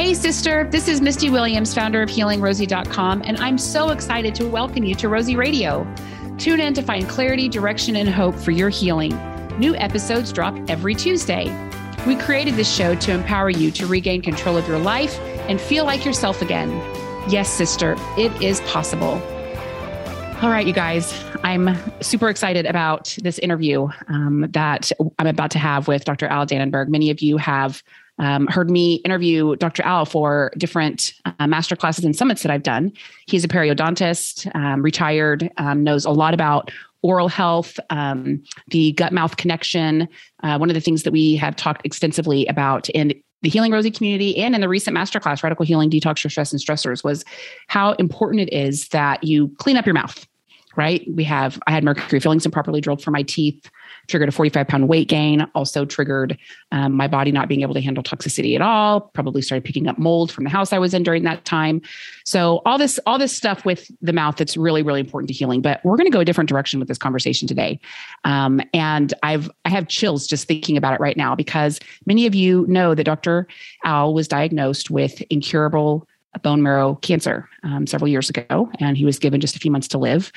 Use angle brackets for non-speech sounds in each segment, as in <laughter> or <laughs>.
Hey, sister, this is Misty Williams, founder of HealingRosie.com, and I'm so excited to welcome you to Rosie Radio. Tune in to find clarity, direction, and hope for your healing. New episodes drop every Tuesday. We created this show to empower you to regain control of your life and feel like yourself again. Yes, sister, it is possible. All right, you guys, I'm super excited about this interview um, that I'm about to have with Dr. Al Danenberg. Many of you have um, heard me interview Dr. Al for different uh, master classes and summits that I've done. He's a periodontist, um, retired, um, knows a lot about oral health, um, the gut mouth connection. Uh, one of the things that we have talked extensively about in the Healing Rosie community and in the recent masterclass, Radical Healing Detox Your Stress and Stressors, was how important it is that you clean up your mouth right? We have, I had mercury fillings improperly drilled for my teeth, triggered a 45 pound weight gain, also triggered um, my body not being able to handle toxicity at all, probably started picking up mold from the house I was in during that time. So all this, all this stuff with the mouth that's really, really important to healing. But we're going to go a different direction with this conversation today. Um, and I've, I have chills just thinking about it right now because many of you know that Dr. Al was diagnosed with incurable bone marrow cancer um, several years ago, and he was given just a few months to live.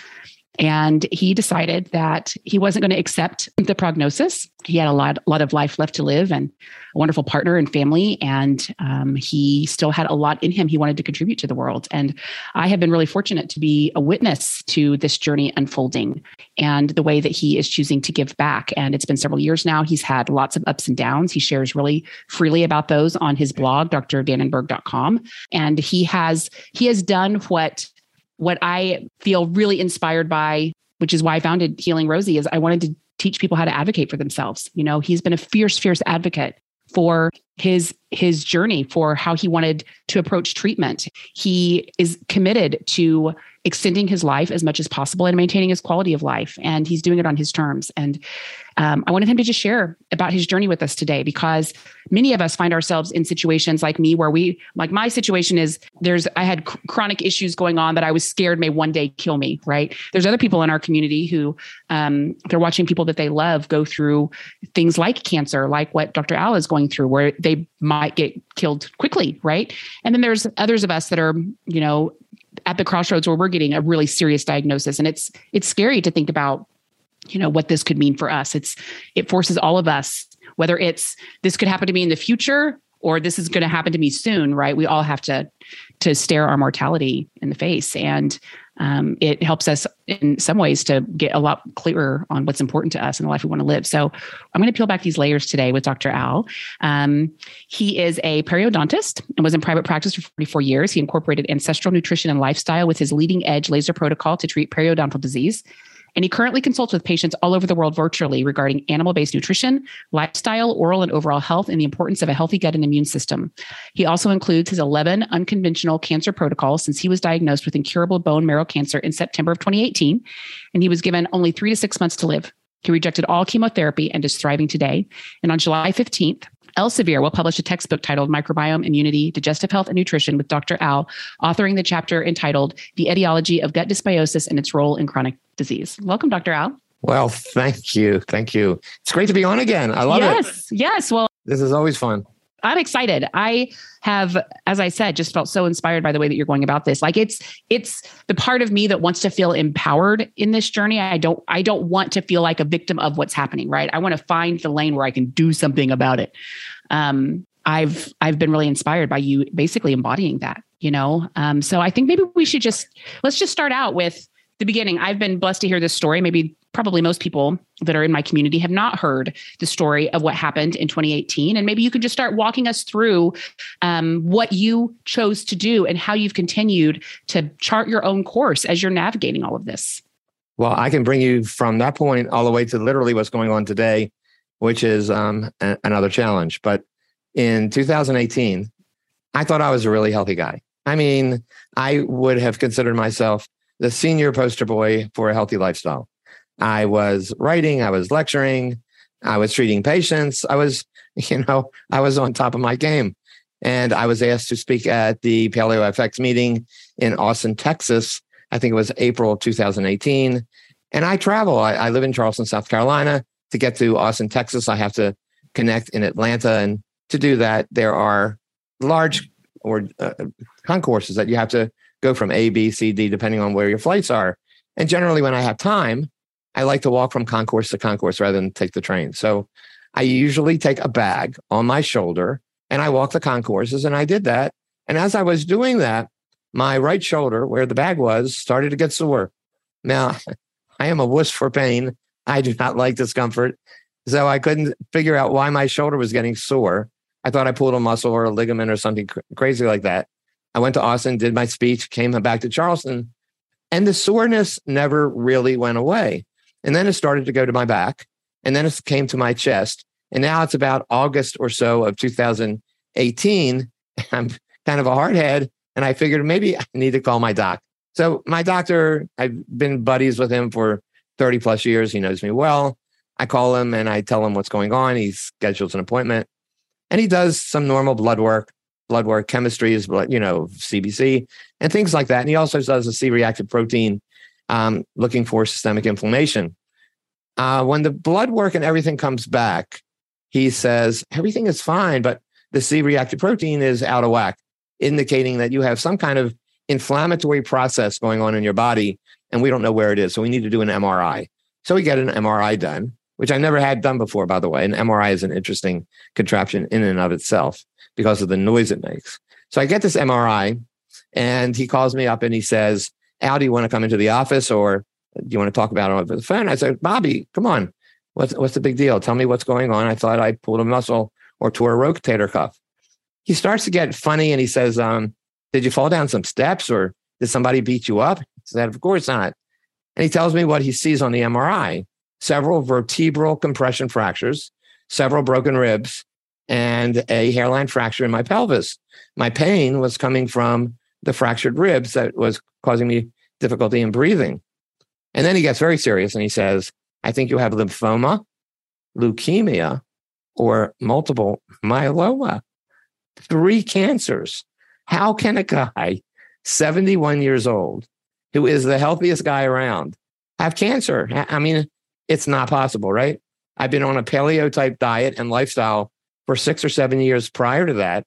And he decided that he wasn't going to accept the prognosis. He had a lot, lot of life left to live and a wonderful partner and family. And um, he still had a lot in him he wanted to contribute to the world. And I have been really fortunate to be a witness to this journey unfolding and the way that he is choosing to give back. And it's been several years now. He's had lots of ups and downs. He shares really freely about those on his blog, drdanenberg.com. And he has, he has done what what I feel really inspired by, which is why I founded Healing Rosie, is I wanted to teach people how to advocate for themselves. You know, he's been a fierce, fierce advocate for his his journey for how he wanted to approach treatment. He is committed to extending his life as much as possible and maintaining his quality of life. And he's doing it on his terms. And um, I wanted him to just share about his journey with us today because many of us find ourselves in situations like me where we, like my situation is there's, I had cr- chronic issues going on that I was scared may one day kill me, right? There's other people in our community who um, they're watching people that they love go through things like cancer, like what Dr. Al is going through, where they might get killed quickly, right? And then there's others of us that are, you know, at the crossroads where we're getting a really serious diagnosis and it's it's scary to think about you know what this could mean for us it's it forces all of us whether it's this could happen to me in the future or this is going to happen to me soon right we all have to to stare our mortality in the face and um, it helps us in some ways to get a lot clearer on what's important to us in the life we want to live. So I'm going to peel back these layers today with Dr. Al. Um, he is a periodontist and was in private practice for 44 years. He incorporated ancestral nutrition and lifestyle with his leading edge laser protocol to treat periodontal disease. And he currently consults with patients all over the world virtually regarding animal based nutrition, lifestyle, oral, and overall health, and the importance of a healthy gut and immune system. He also includes his 11 unconventional cancer protocols since he was diagnosed with incurable bone marrow cancer in September of 2018. And he was given only three to six months to live. He rejected all chemotherapy and is thriving today. And on July 15th, Elsevier will publish a textbook titled Microbiome, Immunity, Digestive Health, and Nutrition with Dr. Al, authoring the chapter entitled The Etiology of Gut Dysbiosis and Its Role in Chronic Disease. Welcome, Dr. Al. Well, thank you. Thank you. It's great to be on again. I love yes, it. Yes. Yes. Well, this is always fun. I'm excited. I have, as I said, just felt so inspired by the way that you're going about this. Like it's it's the part of me that wants to feel empowered in this journey. I don't I don't want to feel like a victim of what's happening, right? I want to find the lane where I can do something about it. Um, I've I've been really inspired by you basically embodying that, you know. Um, so I think maybe we should just let's just start out with the beginning. I've been blessed to hear this story. Maybe probably most people that are in my community have not heard the story of what happened in 2018. And maybe you could just start walking us through um, what you chose to do and how you've continued to chart your own course as you're navigating all of this. Well, I can bring you from that point all the way to literally what's going on today, which is um, a- another challenge. But in 2018, I thought I was a really healthy guy. I mean, I would have considered myself the senior poster boy for a healthy lifestyle. I was writing, I was lecturing, I was treating patients. I was, <laughs> you know, I was on top of my game. And I was asked to speak at the Paleo FX meeting in Austin, Texas. I think it was April 2018. And I travel. I, I live in Charleston, South Carolina. To get to Austin, Texas, I have to connect in Atlanta. And to do that, there are large or uh, concourses that you have to go from A, B, C, D, depending on where your flights are. And generally, when I have time, I like to walk from concourse to concourse rather than take the train. So I usually take a bag on my shoulder and I walk the concourses. And I did that. And as I was doing that, my right shoulder, where the bag was, started to get sore. Now, <laughs> I am a wuss for pain. I do not like discomfort. So I couldn't figure out why my shoulder was getting sore. I thought I pulled a muscle or a ligament or something cr- crazy like that. I went to Austin, did my speech, came back to Charleston, and the soreness never really went away. And then it started to go to my back, and then it came to my chest. And now it's about August or so of 2018. <laughs> I'm kind of a hard head, and I figured maybe I need to call my doc. So my doctor, I've been buddies with him for 30 plus years. He knows me well. I call him and I tell him what's going on. He schedules an appointment and he does some normal blood work, blood work, chemistry is, you know, CBC and things like that. And he also does a C reactive protein um, looking for systemic inflammation. Uh, when the blood work and everything comes back, he says everything is fine, but the C reactive protein is out of whack, indicating that you have some kind of inflammatory process going on in your body, and we don't know where it is. So we need to do an MRI. So we get an MRI done which I never had done before, by the way. An MRI is an interesting contraption in and of itself because of the noise it makes. So I get this MRI and he calls me up and he says, Al, do you want to come into the office or do you want to talk about it over the phone? I said, Bobby, come on. What's, what's the big deal? Tell me what's going on. I thought I pulled a muscle or tore a rotator cuff. He starts to get funny and he says, um, Did you fall down some steps or did somebody beat you up? I said, Of course not. And he tells me what he sees on the MRI several vertebral compression fractures, several broken ribs, and a hairline fracture in my pelvis. My pain was coming from the fractured ribs that was causing me difficulty in breathing. And then he gets very serious and he says, I think you have lymphoma, leukemia, or multiple myeloma. Three cancers. How can a guy 71 years old, who is the healthiest guy around, have cancer? I mean, it's not possible, right? I've been on a paleo type diet and lifestyle for six or seven years prior to that.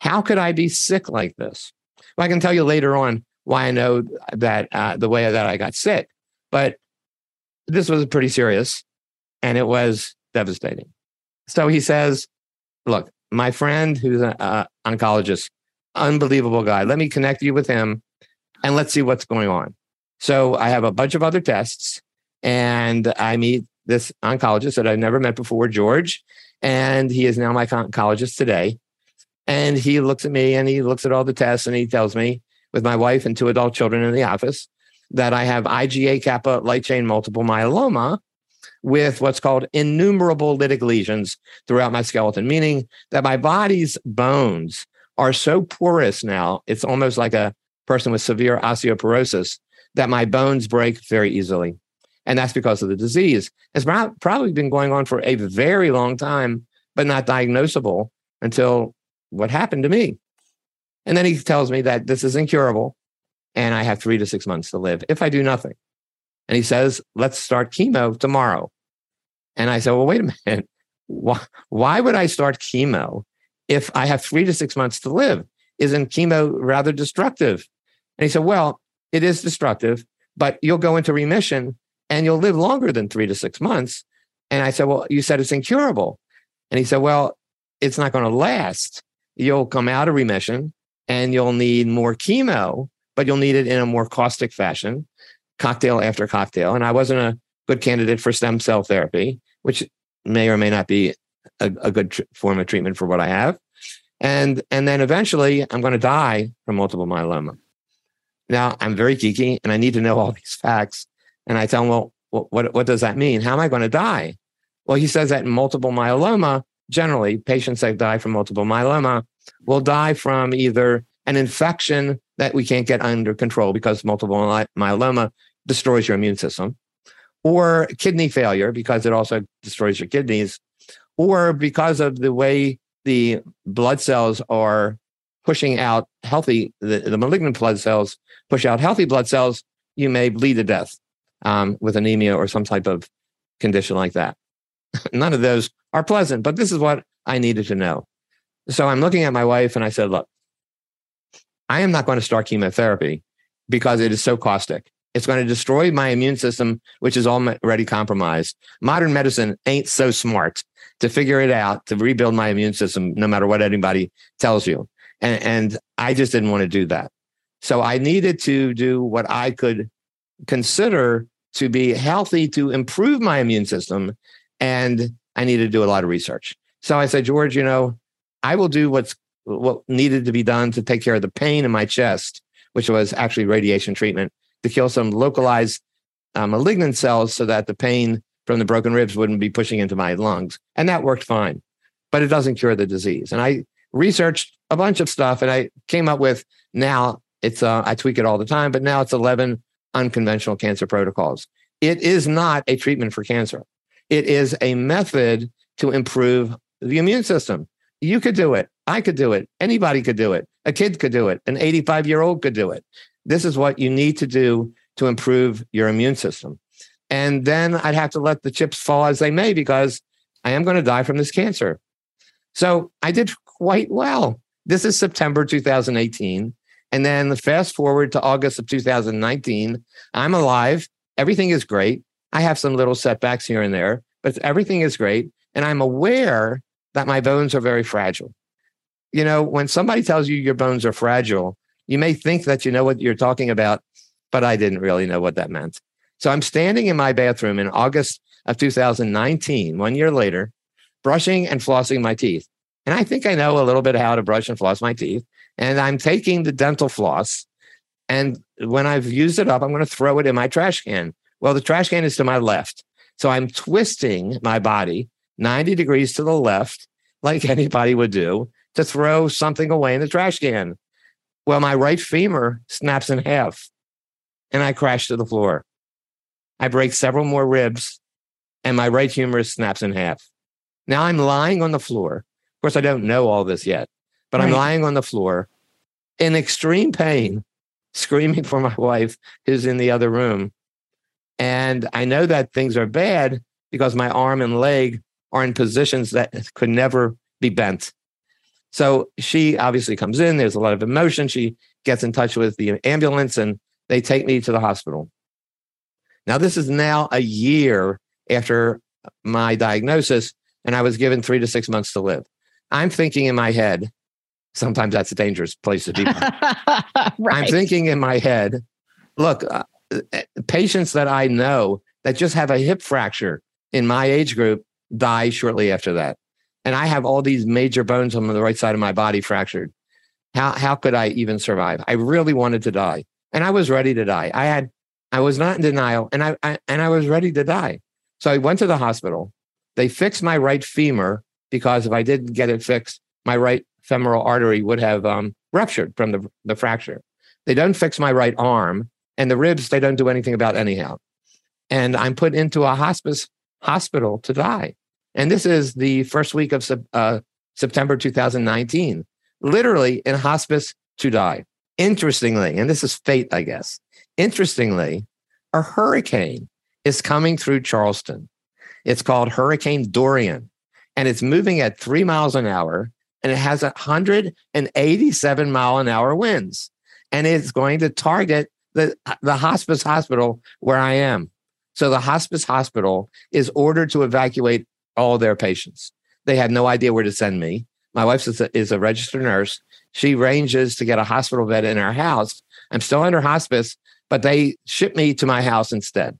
How could I be sick like this? I can tell you later on why I know that uh, the way that I got sick, but this was pretty serious and it was devastating. So he says, Look, my friend who's an uh, oncologist, unbelievable guy, let me connect you with him and let's see what's going on. So I have a bunch of other tests and I meet this oncologist that I've never met before, George, and he is now my oncologist today. And he looks at me and he looks at all the tests and he tells me, with my wife and two adult children in the office, that I have IgA kappa light chain multiple myeloma with what's called innumerable lytic lesions throughout my skeleton, meaning that my body's bones are so porous now, it's almost like a person with severe osteoporosis that my bones break very easily. And that's because of the disease. It's probably been going on for a very long time, but not diagnosable until what happened to me. And then he tells me that this is incurable and I have three to six months to live if I do nothing. And he says, let's start chemo tomorrow. And I said, well, wait a <laughs> minute. Why, why would I start chemo if I have three to six months to live? Isn't chemo rather destructive? And he said, well, it is destructive, but you'll go into remission and you'll live longer than three to six months. And I said, Well, you said it's incurable. And he said, Well, it's not going to last. You'll come out of remission and you'll need more chemo, but you'll need it in a more caustic fashion, cocktail after cocktail. And I wasn't a good candidate for stem cell therapy, which may or may not be a, a good tr- form of treatment for what I have. And, and then eventually I'm going to die from multiple myeloma. Now I'm very geeky and I need to know all <laughs> these facts. And I tell him, well, what, what does that mean? How am I going to die? Well, he says that multiple myeloma, generally, patients that die from multiple myeloma will die from either an infection that we can't get under control because multiple myeloma destroys your immune system, or kidney failure because it also destroys your kidneys, or because of the way the blood cells are pushing out healthy, the, the malignant blood cells push out healthy blood cells, you may bleed to death um, with anemia or some type of condition like that. <laughs> None of those are pleasant, but this is what I needed to know. So I'm looking at my wife and I said, look, I am not going to start chemotherapy because it is so caustic. It's going to destroy my immune system, which is already compromised. Modern medicine ain't so smart to figure it out to rebuild my immune system, no matter what anybody tells you. And, and I just didn't want to do that. So I needed to do what I could consider to be healthy to improve my immune system. And I needed to do a lot of research. So I said, George, you know, I will do what's what needed to be done to take care of the pain in my chest, which was actually radiation treatment to kill some localized uh, malignant cells so that the pain from the broken ribs wouldn't be pushing into my lungs. And that worked fine, but it doesn't cure the disease. And I researched a bunch of stuff and I came up with now it's, uh, I tweak it all the time, but now it's 11 unconventional cancer protocols. It is not a treatment for cancer. It is a method to improve the immune system. You could do it. I could do it. Anybody could do it. A kid could do it. An 85 year old could do it. This is what you need to do to improve your immune system. And then I'd have to let the chips fall as they may because I am going to die from this cancer. So I did quite well. This is September 2018. And then fast forward to August of 2019, I'm alive. Everything is great. I have some little setbacks here and there, but everything is great. And I'm aware that my bones are very fragile. You know, when somebody tells you your bones are fragile, you may think that you know what you're talking about, but I didn't really know what that meant. So I'm standing in my bathroom in August of 2019, one year later, brushing and flossing my teeth. And I think I know a little bit how to brush and floss my teeth. And I'm taking the dental floss. And when I've used it up, I'm going to throw it in my trash can. Well, the trash can is to my left. So I'm twisting my body 90 degrees to the left, like <laughs> anybody would do, to throw something away in the trash can. Well, my right femur snaps in half and I crash to the floor. I break several more ribs and my right humerus snaps in half. Now I'm lying on the floor. Of course, I don't know all this yet, but right. I'm lying on the floor in extreme pain, screaming for my <laughs> wife who's in the other room. And I know that things are bad because my arm and leg are in positions that could never be bent. So she obviously comes in. There's a lot of emotion. She gets in touch with the ambulance and they take me to the hospital. Now, this is now a year after my diagnosis, and I was given three to six months to live. I'm thinking in my head, sometimes that's a dangerous place to be. <laughs> right. I'm thinking in my head, look, patients that I know that just have a hip fracture in my age group die shortly after that and I have all these major bones on the right side of my body fractured. How how could I even survive? I really wanted to die, and I was ready to die. I had I was not in denial, and I, I and I was ready to die. So I went to the hospital. They fixed my right femur because if I didn't get it fixed, my right femoral artery would have um, ruptured from the, the fracture. They don't fix my right arm, and the ribs they don't do anything about anyhow. And I'm put into a hospice hospital to die. And this is the first week of uh, September 2019, literally in hospice to die. Interestingly, and this is fate, I guess. Interestingly, a hurricane is coming through Charleston. It's called Hurricane Dorian, and it's moving at three miles an hour, and it has 187 mile an hour winds, and it's going to target the, the hospice hospital where I am. So the hospice hospital is ordered to evacuate all their patients. They had no idea where to send me. My wife is a, is a registered nurse. She ranges to get a hospital bed in our house. I'm still under hospice, but they ship me to my house instead.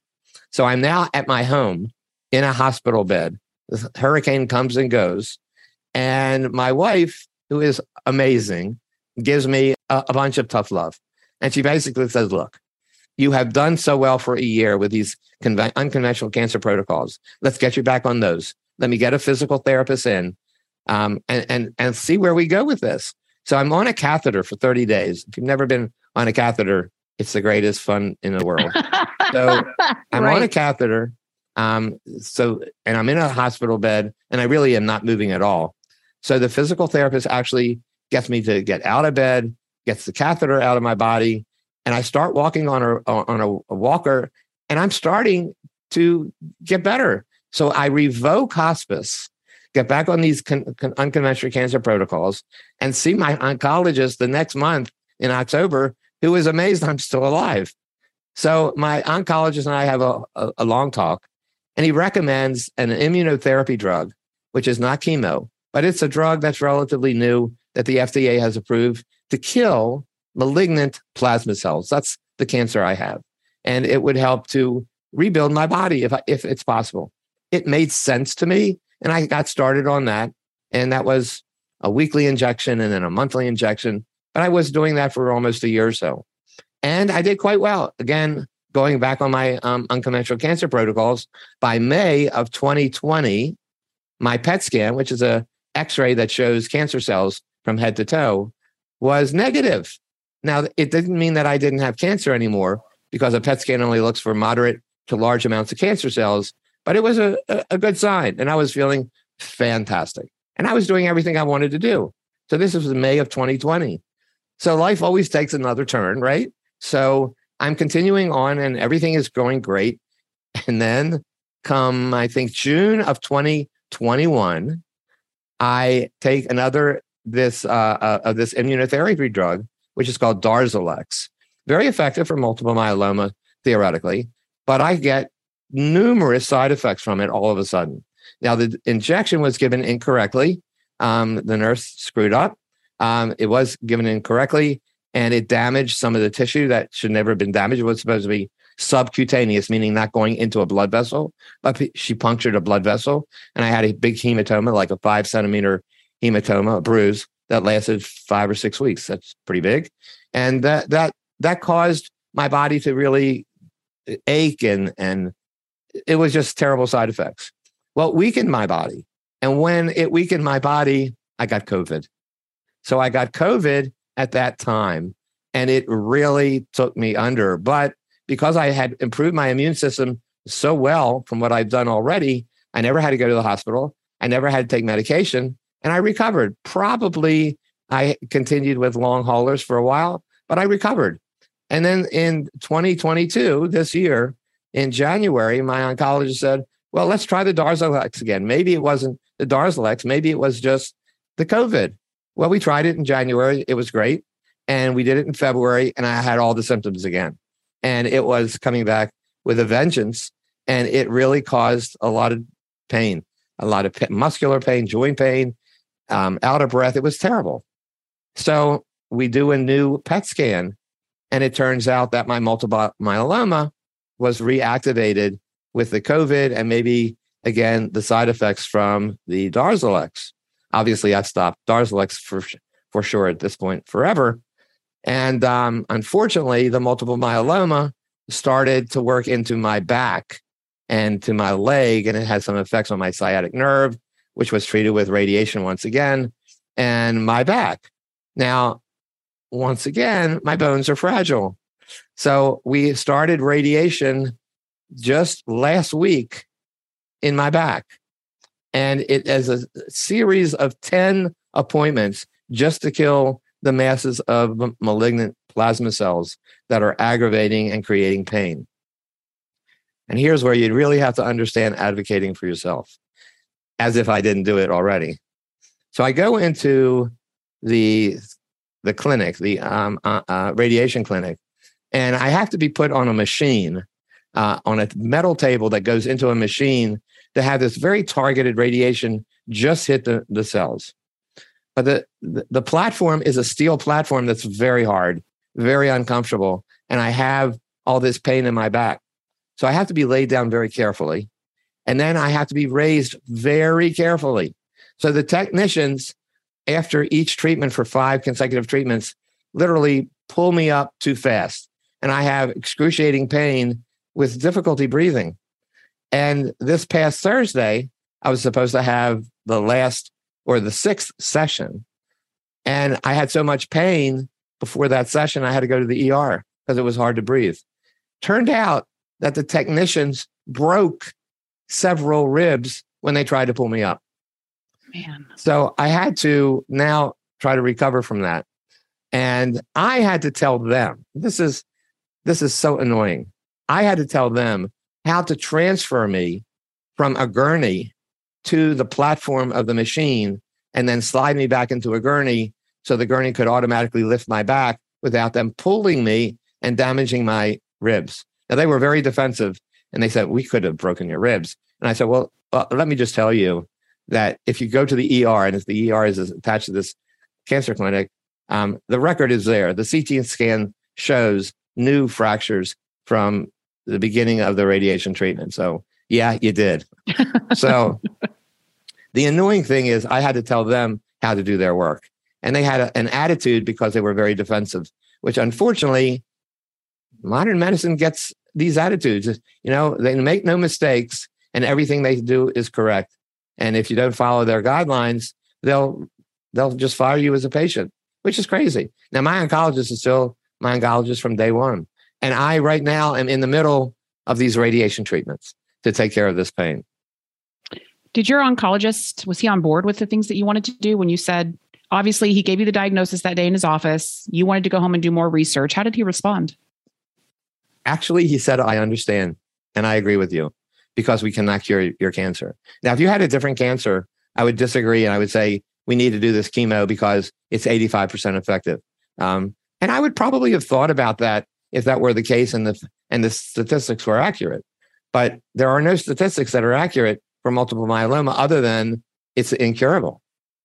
So I'm now at my home in a hospital bed. The hurricane comes and goes. And my wife, who is amazing, gives me a, a bunch of tough love. And she basically says, Look, you have done so well for a year with these conven- unconventional cancer protocols. Let's get you back on those. Let me get a physical therapist in um, and, and, and see where we go with this. So I'm on a catheter for 30 days. If you've never been on a catheter, it's the greatest fun in the world. so <laughs> I'm right. on a catheter. Um, so, and I'm in a hospital bed and I really am not moving at all. So the physical therapist actually gets me to get out of bed, gets the catheter out of my body, and I start walking on a on a, a walker, and I'm starting to get better. So I revoke hospice, get back on these con- con- unconventional cancer protocols, and see my oncologist the next month in October who is amazed I'm still alive. So my oncologist and I have a, a, a long talk, and he recommends an immunotherapy drug, which is not chemo, but it's a drug that's relatively new that the FDA has approved to kill malignant plasma cells. That's the cancer I have. And it would help to rebuild my body if, I, if it's possible. It made sense to me. And I got started on that. And that was a weekly injection and then a monthly injection. But I was doing that for almost a year or so. And I did quite well. Again, going back on my um, unconventional cancer protocols, by May of 2020, my PET scan, which is a X-ray that shows cancer cells from head to toe, was negative. Now, it didn't mean that I didn't have cancer anymore because a PET scan only looks for moderate to large amounts of cancer cells, but it was a, a good sign. And I was feeling fantastic. And I was doing everything I wanted to do. So this was May of 2020. So life always takes another turn, right? So I'm continuing on and everything is going great. And then come, I think, June of 2021, I take another this uh, uh, of this immunotherapy drug, which is called Darzalex. Very effective for multiple myeloma, theoretically, but I get numerous side effects from it all of a sudden. Now, the injection was given incorrectly. Um, the nurse screwed up. Um, it was given incorrectly and it damaged some of the tissue that should never have been damaged. It was supposed to be subcutaneous, meaning not going into a blood vessel, but she punctured a blood vessel. And I had a big hematoma, like a five centimeter hematoma, a bruise that lasted five or six weeks. That's pretty big. And that, that, that caused my body to really ache and, and it was just terrible side effects. Well, it weakened my body. And when it weakened my body, I got COVID. So I got COVID at that time. And it really took me under. But because I had improved my immune system so well from what I've done already, I never had to go to the hospital. I never had to take medication and I recovered. Probably I continued with long haulers for a while, but I recovered. And then in 2022, this year, in January, my oncologist said, well, let's try the Darzalex again. Maybe it wasn't the Darzalex, maybe it was just the COVID. Well, we tried it in January. It was great. And we did it in February, and I had all the symptoms again. And it was coming back with a vengeance. And it really caused a lot of pain, a lot of muscular pain, joint pain, um, out of breath. It was terrible. So we do a new PET scan, and it turns out that my multiple myeloma was reactivated with the COVID and maybe again the side effects from the Darzalex obviously I've stopped Darzalex for for sure at this point forever. And um, unfortunately, the multiple myeloma started to work into my back and to my leg, and it had some effects on my sciatic nerve, which was treated with radiation once again, and my back. Now, once again, my bones are fragile. So we started radiation just last week in my back and it is a series of 10 appointments just to kill the masses of malignant plasma cells that are aggravating and creating pain. And here's where you really have to understand advocating for yourself, as if I didn't do it already. So I go into the the clinic, the um, uh, uh, radiation clinic, and I have to be put on a machine, uh, on a metal table that goes into a machine to have this very targeted radiation just hit the, the cells. But the, the platform is a steel platform that's very hard, very uncomfortable. And I have all this pain in my back. So I have to be laid down very carefully. And then I have to be raised very carefully. So the technicians, after each treatment for five consecutive treatments, literally pull me up too fast. And I have excruciating pain with difficulty breathing. And this past Thursday, I was supposed to have the last or the sixth session. And I had so much pain before that session, I had to go to the ER because it was hard to breathe. Turned out that the technicians broke several ribs when they tried to pull me up. Man. So I had to now try to recover from that. And I had to tell them, this is this is so annoying. I had to tell them how to transfer me from a gurney to the platform of the machine and then slide me back into a gurney so the gurney could automatically lift my back without them pulling me and damaging my ribs. Now, they were very defensive and they said, We could have broken your ribs. And I said, Well, well let me just tell you that if you go to the ER and if the ER is attached to this cancer clinic, um, the record is there. The CT scan shows new fractures from the beginning of the radiation treatment. So, yeah, you did. <laughs> so, the annoying thing is, I had to tell them how to do their work. And they had a, an attitude because they were very defensive, which unfortunately, modern medicine gets these attitudes. You know, they make no mistakes and everything they do is correct. And if you don't follow their guidelines, they'll they'll just fire you as a patient, which is crazy. Now, my oncologist is still my oncologist from day one. And I right now am in the middle of these radiation treatments to take care of this pain. Did your oncologist was he on board with the things that you wanted to do when you said obviously he gave you the diagnosis that day in his office, you wanted to go home and do more research. How did he respond? Actually, he said I understand and I agree with you because we cannot cure your cancer. Now, if you had a different cancer, I would disagree and I would say we need to do this chemo because it's 85% effective. Um, and I would probably have thought about that if that were the case and the and the statistics were accurate. But there are no statistics that are accurate for multiple myeloma other than it's incurable.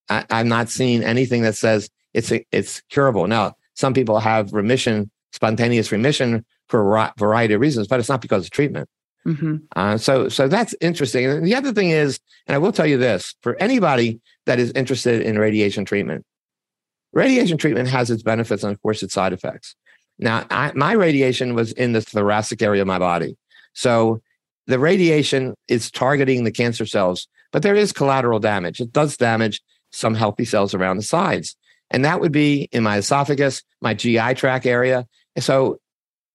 I, am not seeing anything that says it's it's curable. Now, some people have remission, spontaneous remission for a variety of reasons, but it's not because of treatment. Mm-hmm. Uh, so, so that's interesting. And the other thing is, and I will tell you this: for anybody that is interested in radiation treatment, radiation treatment has its benefits and, of course, its side effects. Now, I, my radiation was in the thoracic area of my body, so the radiation is targeting the cancer cells, but there is collateral damage. It does damage some healthy cells around the sides, and that would be in my esophagus, my GI tract area. So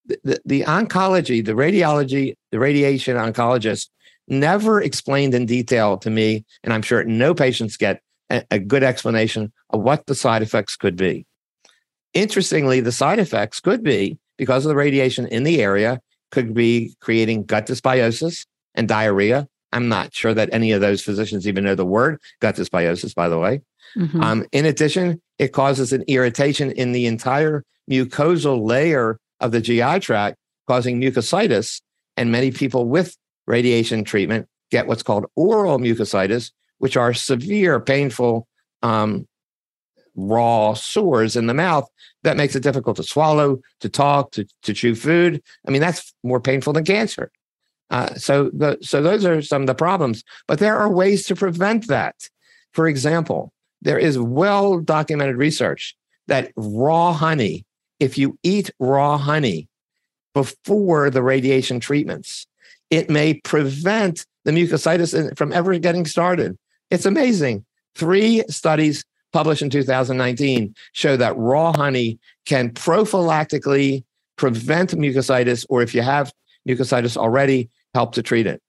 the, the oncology, the radiology, the radiation oncologist never explained in detail to me, and I'm sure no patients get a, a good explanation of what the side effects could be. Interestingly, the side effects could be because of the radiation in the area, could be creating gut dysbiosis and diarrhea. I'm not sure that any of those physicians even know the word gut dysbiosis, by the way. Mm-hmm. Um, in addition, it causes an irritation in the entire mucosal layer of the GI tract, causing mucositis. And many people with radiation treatment get what's called oral mucositis, which are severe, painful, um, raw sores in the mouth that makes it difficult to swallow, to talk, to, to chew food. I mean, that's more painful than cancer. Uh, so, the, so those are some of the problems. But there are ways to prevent that. For example, there is well documented research that raw honey if you eat raw honey before the radiation treatments, it may prevent the mucositis from ever getting started. It's amazing. Three studies published in 2019 show that raw honey can prophylactically prevent mucositis, or if you have mucositis already, help to treat it.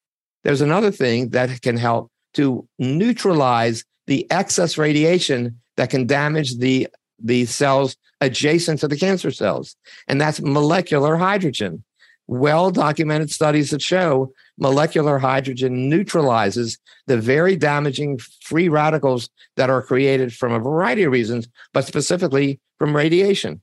There's another thing that can help to neutralize the excess radiation that can damage the the cells adjacent to the cancer cells, and that's molecular hydrogen. Well documented studies that show molecular hydrogen neutralizes the very damaging free radicals that are created from a variety of reasons, but specifically from radiation.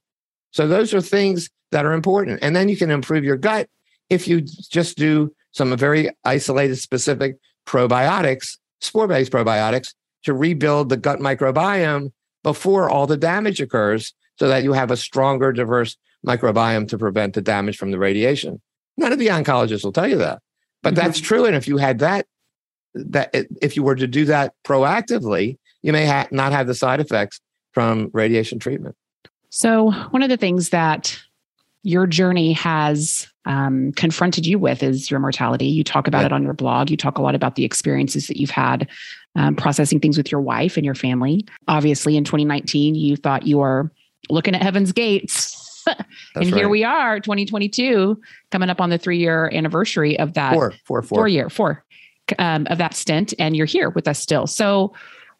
So, those are things that are important. And then you can improve your gut if you just do some very isolated, specific probiotics, spore based probiotics, to rebuild the gut microbiome before all the damage occurs so that you have a stronger, diverse microbiome to prevent the damage from the radiation. None of the oncologists will tell you that, but mm-hmm. that's true. And if you had that, that if you were to do that proactively, you may ha- not have the side effects from radiation treatment. So, one of the things that your journey has um, confronted you with is your mortality. You talk about yeah. it on your blog. You talk a lot about the experiences that you've had um, processing things with your wife and your family. Obviously, in 2019, you thought you were looking at heaven's gates. <laughs> and here we are, 2022, coming up on the three year anniversary of that four, four, four. four year, four um, of that stint. And you're here with us still. So,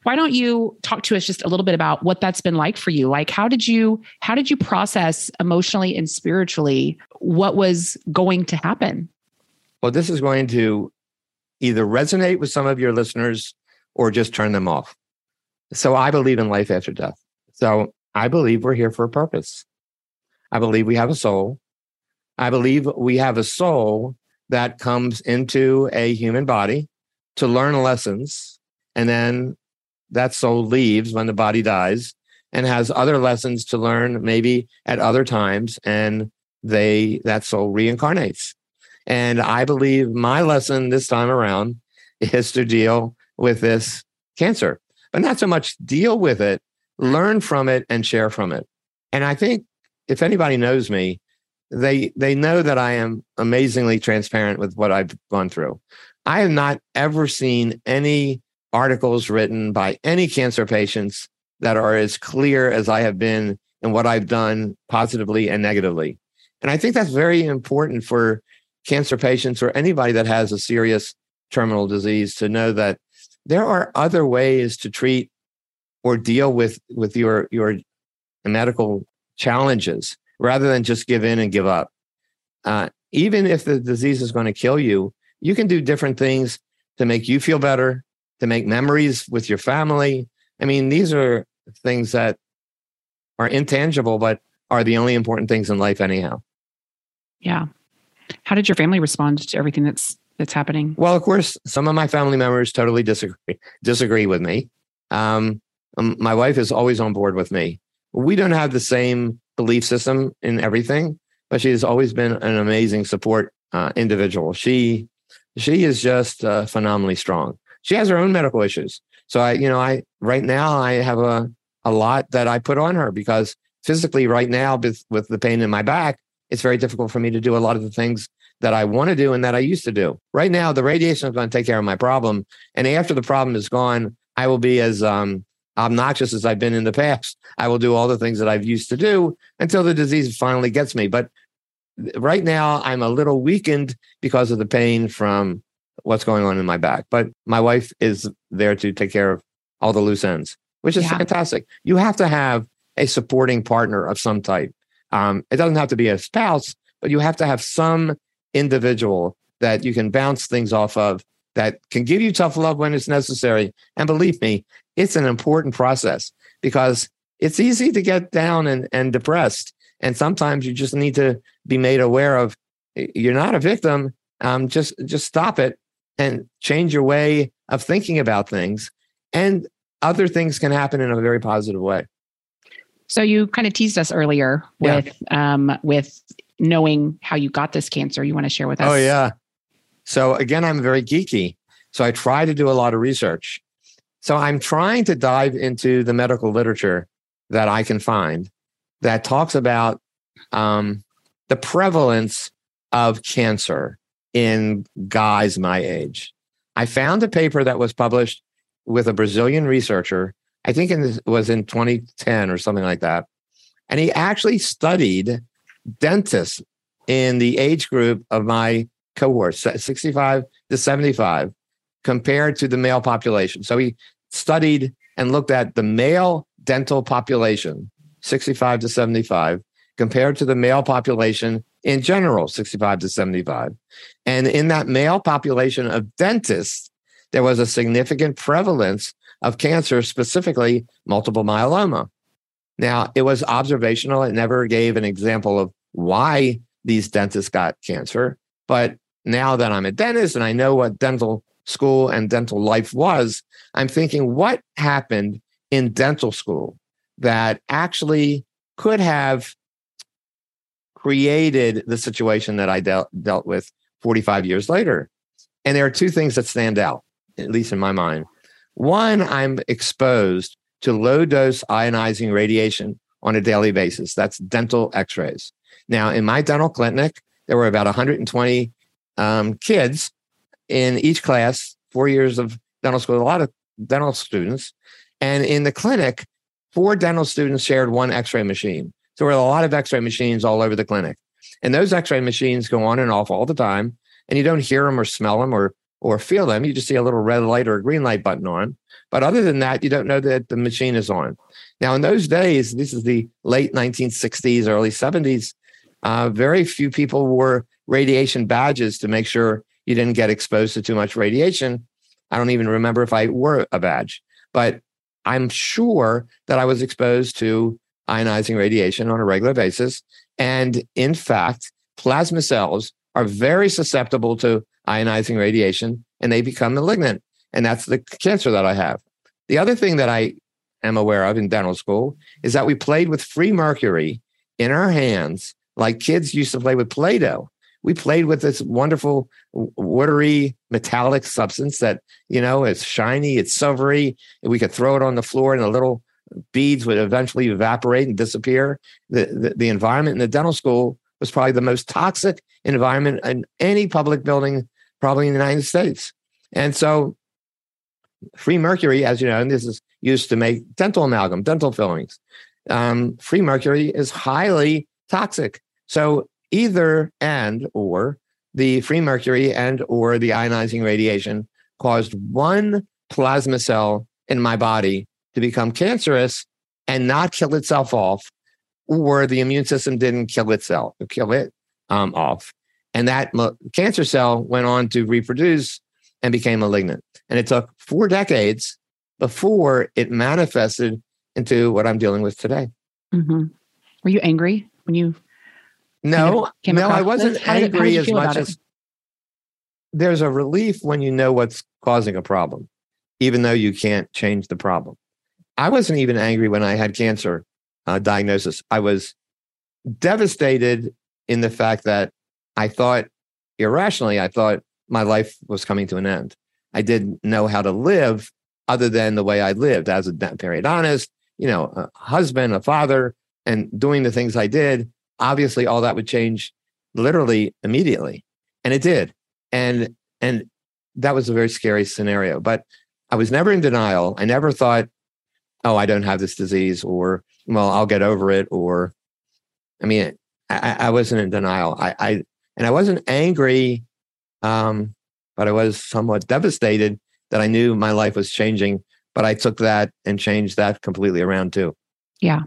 why don't you talk to us just a little bit about what that's been like for you like how did you how did you process emotionally and spiritually what was going to happen well this is going to either resonate with some of your listeners or just turn them off so i believe in life after death so I believe we're here for a purpose. I believe we have a soul. I believe we have a soul that comes into a human body to learn lessons. And then that soul leaves when the body dies and has other lessons to learn maybe at other times. And they, that soul reincarnates. And I believe my lesson this time around <laughs> is to deal with this cancer, but not so much deal with it, learn from it and share from it. And I think if anybody knows me, they they know that I am amazingly transparent with what I've gone through. I have not ever seen any articles written by any cancer patients that are as clear as I have been in what I've done positively and negatively. And I think that's very important for cancer patients or anybody that has a serious terminal disease to know that there are other ways to treat or deal with with your your medical challenges rather than just give in and give up. Uh, even if the disease is going to kill you, you can do different things to make you feel better, to make memories with your family. I mean, these are things that are intangible, but are the only important things in life, anyhow. Yeah. How did your family respond to everything that's that's happening? Well, of course, some of my family members totally disagree disagree with me. Um, um, my wife is always on board with me. We don't have the same belief system in everything, but she has always been an amazing support uh, individual. She she is just uh, phenomenally strong. She has her own medical issues, so I, you know, I right now I have a a lot that I put on her because physically, right now, with, with the pain in my back, it's very difficult for me to do a lot of the things that I want to do and that I used to do. Right now, the radiation is going to take care of my problem, and after the problem is gone, I will be as um, obnoxious as I've been in the <laughs> past. I will do all the things that I've used to do until the disease finally gets me. But right now, I'm a little weakened because of the pain from what's going on in my back. But my wife is there to take care of all the loose ends, which is yeah. fantastic. You have to have a supporting partner of some type. Um, it doesn't have to be a spouse, but you have to have some individual that you can bounce things off of that can give you tough love when it's necessary. And believe me, it's an important process because it's easy to get down and, and depressed. And sometimes you just need to be made aware of you're not a victim. Um, just just stop it and change your way of thinking about things. And other things can happen in a very positive way. So you kind of teased us earlier with yeah. um, with knowing how you got this cancer. You want to share with us? Oh yeah. So again, I'm very geeky. So I try to do a lot of research. So I'm trying to dive into the medical literature that I can find that talks about um, the prevalence of cancer in guys my age. I found a paper that was published with a Brazilian researcher. I think it was in 2010 or something like that. And he actually studied dentists in the age group of my cohort, 65 to 75, compared to the male population. So he studied and looked at the male dental population, 65 to 75, compared to the male population in general, 65 to 75. And in that male population of dentists, there was a significant prevalence of cancer, specifically multiple myeloma. Now, it was observational. It never gave an example of why these dentists got cancer. But now that I'm a dentist and I know what dental school and dental life was, I'm thinking, what happened in dental school that actually could have created the situation that I dealt, dealt with 45 years later? And there are two things that stand out, at least in my mind. One, I'm exposed to low dose ionizing radiation on a daily basis. That's dental x rays. Now, in my dental clinic, there were about 120 um, kids in each class, four years of dental school, a lot of dental students. And in the clinic, four dental students shared one x ray machine. So were a lot of x ray machines all over the clinic. And those x ray machines go on and off all the time. And you don't hear them or smell them or, or feel them. You just see a little red light or a green light button on. But other than that, you don't know that the machine is on. Now, in those days, this is the late 1960s, early 70s, uh, very few people wore radiation badges to make sure you didn't get exposed to too much radiation. I don't even remember if I wore a badge, but I'm sure that I was exposed to ionizing radiation on a regular basis. And in fact, plasma cells are very susceptible to ionizing radiation and they become malignant. And that's the cancer that I have. The other thing that I am aware of in dental school is that we played with free mercury in our hands like kids used to play with Play Doh. We played with this wonderful, watery, metallic substance that, you know, it's shiny, it's silvery. And we could throw it on the floor and a little beads would eventually evaporate and disappear. The, the, the environment in the dental school was probably the most toxic environment in any public building, probably in the United States. And so, free mercury, as you know, and this is used to make dental amalgam, dental fillings. Um, free mercury is highly toxic. So either and or the free mercury and or the ionizing radiation caused one plasma cell in my body to become cancerous and not kill itself off, or the immune system didn't kill itself, kill it um, off. And that cancer cell went on to reproduce and became malignant. And it took four decades before it manifested into what I'm dealing with today. Mm-hmm. Were you angry when you no, no, I wasn't this? angry as much as there's a relief when you know what's causing a problem, even though you can't change the problem. I wasn't even angry when I had cancer uh, diagnosis. I was devastated in the fact that I thought irrationally, I thought my life was coming to an end. I didn't know how to live other than the way I lived as a periodontist, you know, a husband, a father, and doing the things I did obviously all that would change literally immediately. And it did. And and that was a very scary scenario. But I was never in denial. I never thought, oh, I don't have this disease, or well, I'll get over it, or I mean, I, I wasn't in denial. I, I and I wasn't angry, um, but I was somewhat devastated that I knew my life was changing. But I took that and changed that completely around too. Yeah.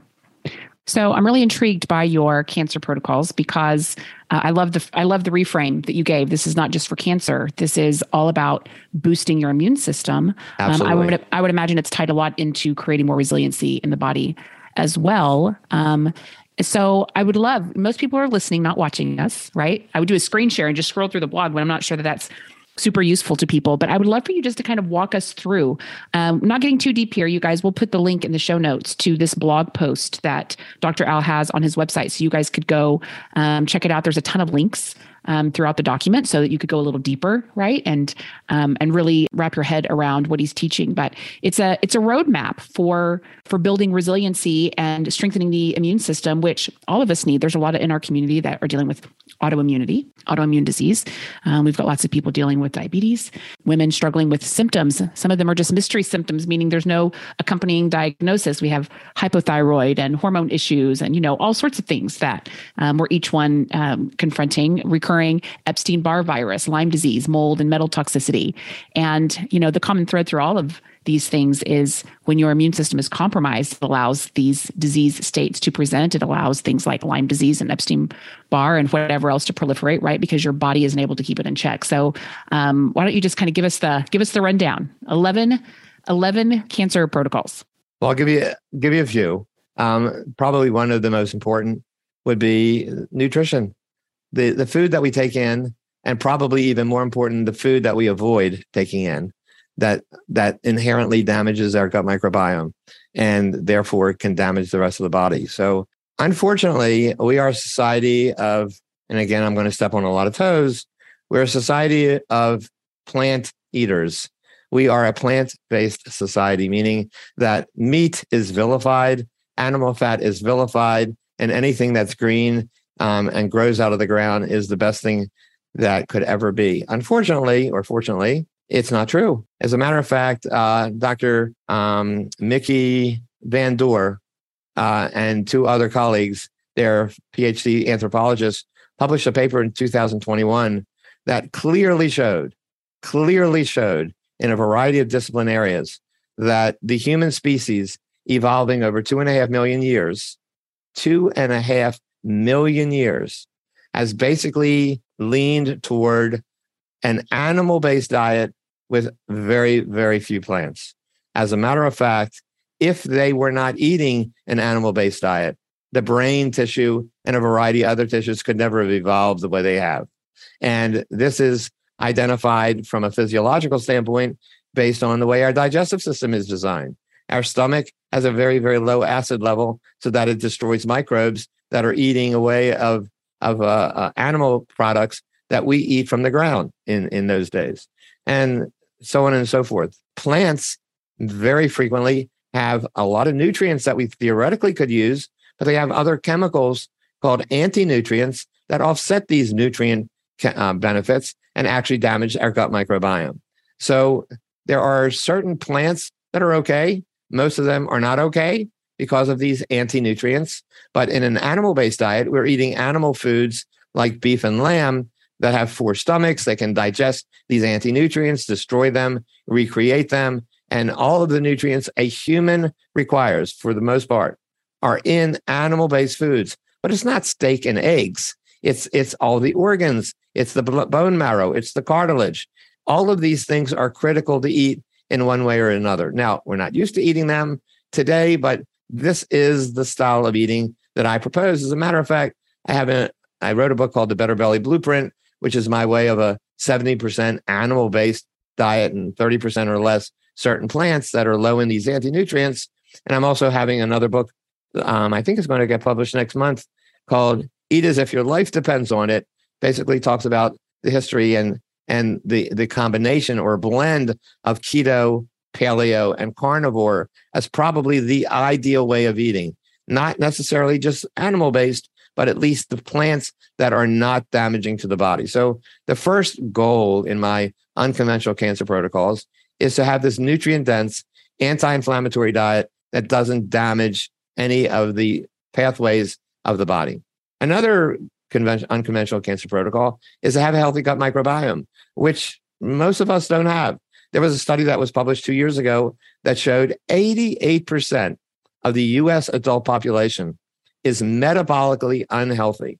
So I'm really intrigued by your cancer protocols because uh, I love the I love the reframe that you gave. This is not just for cancer. This is all about boosting your immune system. Absolutely. Um, I would I would imagine it's tied a lot into creating more resiliency in the body as well. Um, so I would love most people are listening, not watching us, right? I would do a screen share and just scroll through the blog when I'm not sure that that's super useful to people. But I would love for you just to kind of walk us through. Um, not getting too deep here, you guys. We'll put the link in the show notes to this blog post that Dr. Al has on his website, so you guys could go um, check it out. There's a ton of links um, throughout the document so that you could go a little deeper, right? And um, and really wrap your head around what he's teaching. But it's a it's a roadmap for for building resiliency and strengthening the immune system, which all of us need. There's a lot of in our community that are dealing with autoimmunity, autoimmune disease. Um, we've got lots of people dealing with diabetes, women struggling with symptoms. Some of them are just mystery symptoms, meaning there's no accompanying diagnosis. We have hypothyroid and hormone issues, and you know all sorts of things that um, we're each one um, confronting recurrent occurring Epstein Barr virus, Lyme disease, mold, and metal toxicity. And, you know, the common thread through all of these things is when your immune system is compromised, it allows these disease states to present. It allows things like Lyme disease and Epstein Barr and whatever else to proliferate, right? Because your body isn't able to keep it in check. So, um, why don't you just kind of give us the give us the rundown? 11, 11 cancer protocols. Well, I'll give you give you a few. Um, probably one of the most important would be nutrition the the food that we take in, and probably even more important, the food that we avoid taking in, that that inherently damages our gut microbiome, and therefore can damage the rest of the body. So, unfortunately, we are a society of, and again, I'm going to step on a lot of toes. We're a society of plant eaters. We are a plant based society, meaning that meat is vilified, animal fat is vilified, and anything that's green um, and grows out of the ground is the best thing that could ever be. Unfortunately, or fortunately, it's not true. As a matter of fact, uh, Dr. Um, Mickey Van Door uh, and two other colleagues, their PhD anthropologists, published a paper in 2021 that clearly showed, clearly showed in a variety of discipline areas that the human species evolving over two and a half million years, two and a half million years has basically leaned toward an animal based diet with very, very few plants. As a matter of fact, if they were not eating an animal based diet. The brain tissue and a variety of other tissues could never have evolved the way they have. And this is identified from a physiological standpoint based on the way our digestive system is designed. Our stomach has a very, very low acid level so that it destroys microbes that are eating away of, of uh, uh, animal products that we eat from the ground in, in those days. And so on and so forth. Plants very frequently have a lot of nutrients that we theoretically could use, but they have other chemicals called anti-nutrients that offset these nutrient uh, benefits and actually damage our gut microbiome. So there are certain plants that are okay. Most of them are not okay because of these anti-nutrients. But in an animal-based diet, we're eating animal foods like beef and lamb that have four stomachs. They can digest these anti-nutrients, destroy them, recreate them, and all of the nutrients a human requires, for the most part, are in animal-based foods. But it's not steak and eggs. It's it's all the organs. It's the bone marrow. It's the cartilage. All of these things are critical to eat in one way or another. Now we're not used to eating them today, but this is the style of eating that I propose. As a matter of fact, I have a I wrote a book called The Better Belly Blueprint, which is my way of a 70% animal based diet and 30% or less certain plants that are low in these anti nutrients. And I'm also having another book, um, I think it's going to get published next month called Eat as if your life depends on it. Basically talks about the history and and the the combination or blend of keto, paleo, and carnivore as probably the ideal way of eating. Not necessarily just animal based, but at least the plants that are not damaging to the body. So the first goal in my unconventional cancer protocols is to have this nutrient dense, anti inflammatory diet that doesn't damage any of the pathways of the body. Another unconventional cancer protocol is to have a healthy gut microbiome, which most of us don't have. There was a study that was published two years ago that showed 88% of the US adult population is metabolically unhealthy.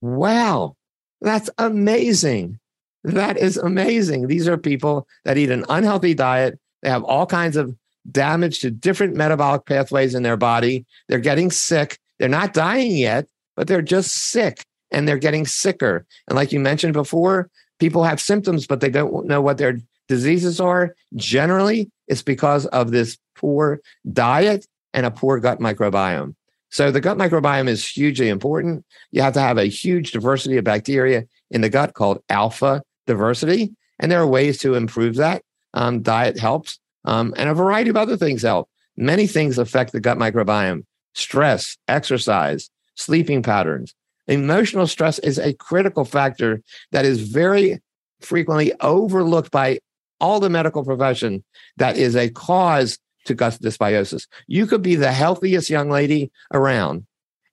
Wow, that's amazing. That is amazing. These are people that eat an unhealthy diet. They have all kinds of damage to different metabolic pathways in their body. They're getting sick. They're not dying yet, but they're just sick and they're getting sicker. And like you mentioned before, people have symptoms, but they don't know what their diseases are. Generally, it's because of this poor diet and a poor gut microbiome. So the gut microbiome is hugely important. You have to have a huge diversity of bacteria in the gut called alpha diversity. And there are ways to improve that. Um, diet helps, um, and a variety of other things help. Many things affect the gut microbiome stress, exercise, sleeping patterns. Emotional stress is a critical factor that is very frequently overlooked by all the medical profession that is a cause to gut dysbiosis. You could be the healthiest young lady around.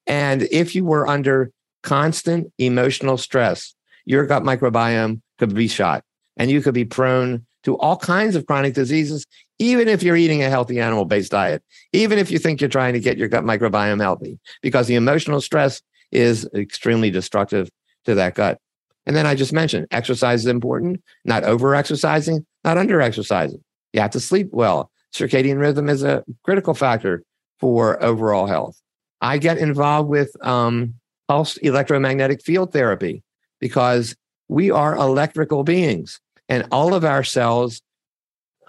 And if you were under constant emotional stress, your gut microbiome could be shot and you could be prone to all kinds of chronic diseases, even if you're eating a healthy animal based diet, even if you think you're trying to get your gut microbiome healthy, because the emotional stress is extremely destructive to that gut. And then I just mentioned exercise is important, not over exercising, not under exercising. You have to sleep well. Circadian rhythm is a critical factor for overall health. I get involved with um, pulsed electromagnetic field therapy because we are electrical beings and all of our cells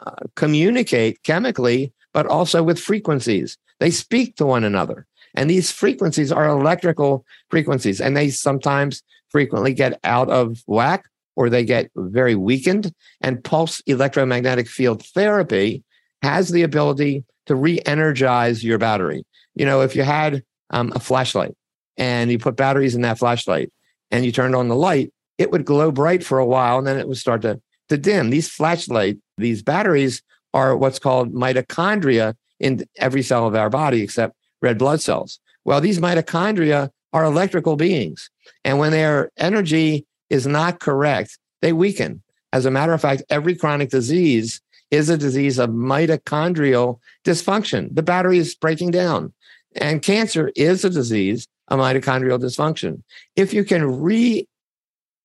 uh, communicate chemically, but also with frequencies. They speak to one another. And these frequencies are electrical frequencies, and they sometimes frequently get out of whack or they get very weakened. And pulse electromagnetic field therapy has the ability to re energize your battery. You know, if you had um, a flashlight and you put batteries in that flashlight and you turned on the light, it would glow bright for a while and then it would start to to dim. These flashlight, these batteries are what's called mitochondria in every cell of our body except red blood cells. Well, these mitochondria are electrical beings. And when their energy is not correct, they weaken. As a matter of fact, every chronic disease is a disease of mitochondrial dysfunction. The battery is breaking down. And cancer is a disease of mitochondrial dysfunction. If you can re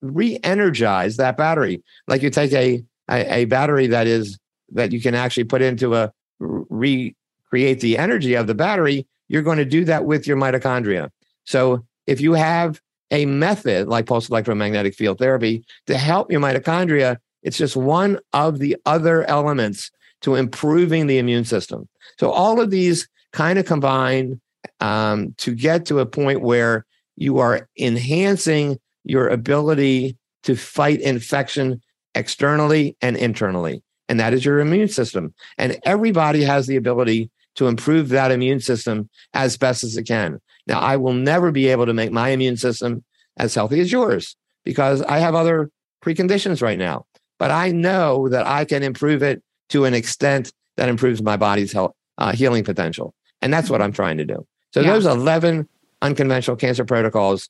re-energize that battery. Like you take a, a, a battery that is that you can actually put into a re create the energy of the battery, you're going to do that with your mitochondria. So if you have a method like pulse electromagnetic field therapy to help your mitochondria, it's just one of the other elements to improving the immune system. So all of these kind of combine um, to get to a point where you are enhancing your ability to fight infection externally and internally. And that is your immune system. And everybody has the ability to improve that immune system as best as it can. Now, I will never be able to make my immune system as healthy as yours because I have other preconditions right now. But I know that I can improve it to an extent that improves my body's health, uh, healing potential. And that's what I'm trying to do. So yeah. those 11 unconventional cancer protocols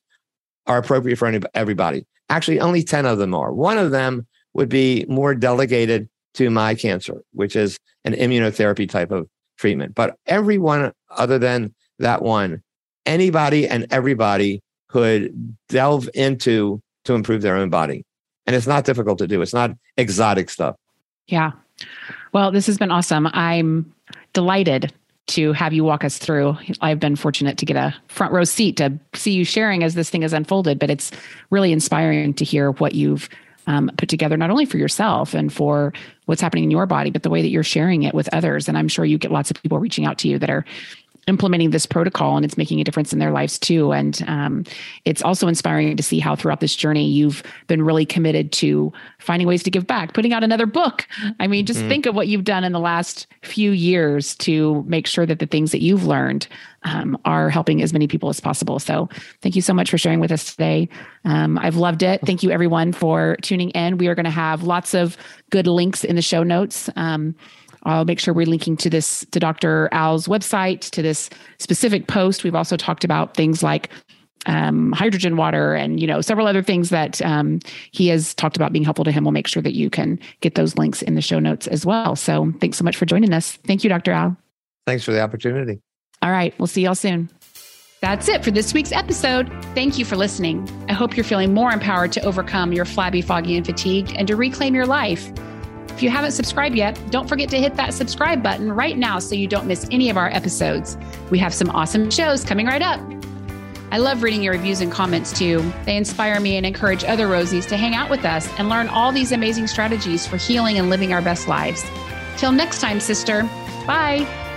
are appropriate for any, everybody. Actually, only 10 of them are. One of them would be more delegated to my cancer, which is an immunotherapy type of treatment. But everyone other than that one, anybody and everybody could delve into to improve their own body. And it's not difficult to do. It's not exotic stuff. Yeah. Well, this has been awesome. I'm delighted to have you walk us through. I've been fortunate to get a front row seat to see you sharing as this thing has unfolded, but it's really inspiring to hear what you've um, put together, not only for yourself and for what's happening in your body, but the way that you're sharing it with others. And I'm sure you get lots of people reaching out to you that are implementing this protocol and it's making a difference in their lives too. And um, it's also inspiring to see how throughout this journey you've been really committed to finding ways to give back, putting out another book. I mean, just mm-hmm. think of what you've done in the last few years to make sure that the things that you've learned um, are helping as many people as possible. So thank you so much for sharing with us today. Um, I've loved it. Thank you everyone for tuning in. We are going to have lots of good links in the show notes. I'll make sure we're linking to this to Dr. Al's website, to this specific post. We've also talked about things like um, hydrogen water and you know several other things that um, he has talked about being helpful to him. We'll make sure that you can get those links in the show notes as well. So thanks so much for joining us. Thank you, Dr. Al. Thanks for the opportunity. All right, we'll see y'all soon. That's it for this week's episode. Thank you for listening. I hope you're feeling more empowered to overcome your flabby, foggy, and fatigued and to reclaim your life. If you haven't subscribed yet, don't forget to hit that subscribe button right now so you don't miss any of our episodes. We have some awesome shows coming right up. I love reading your reviews and comments too. They inspire me and encourage other Rosies to hang out with us and learn all these amazing strategies for healing and living our best lives. Till next time, sister. Bye.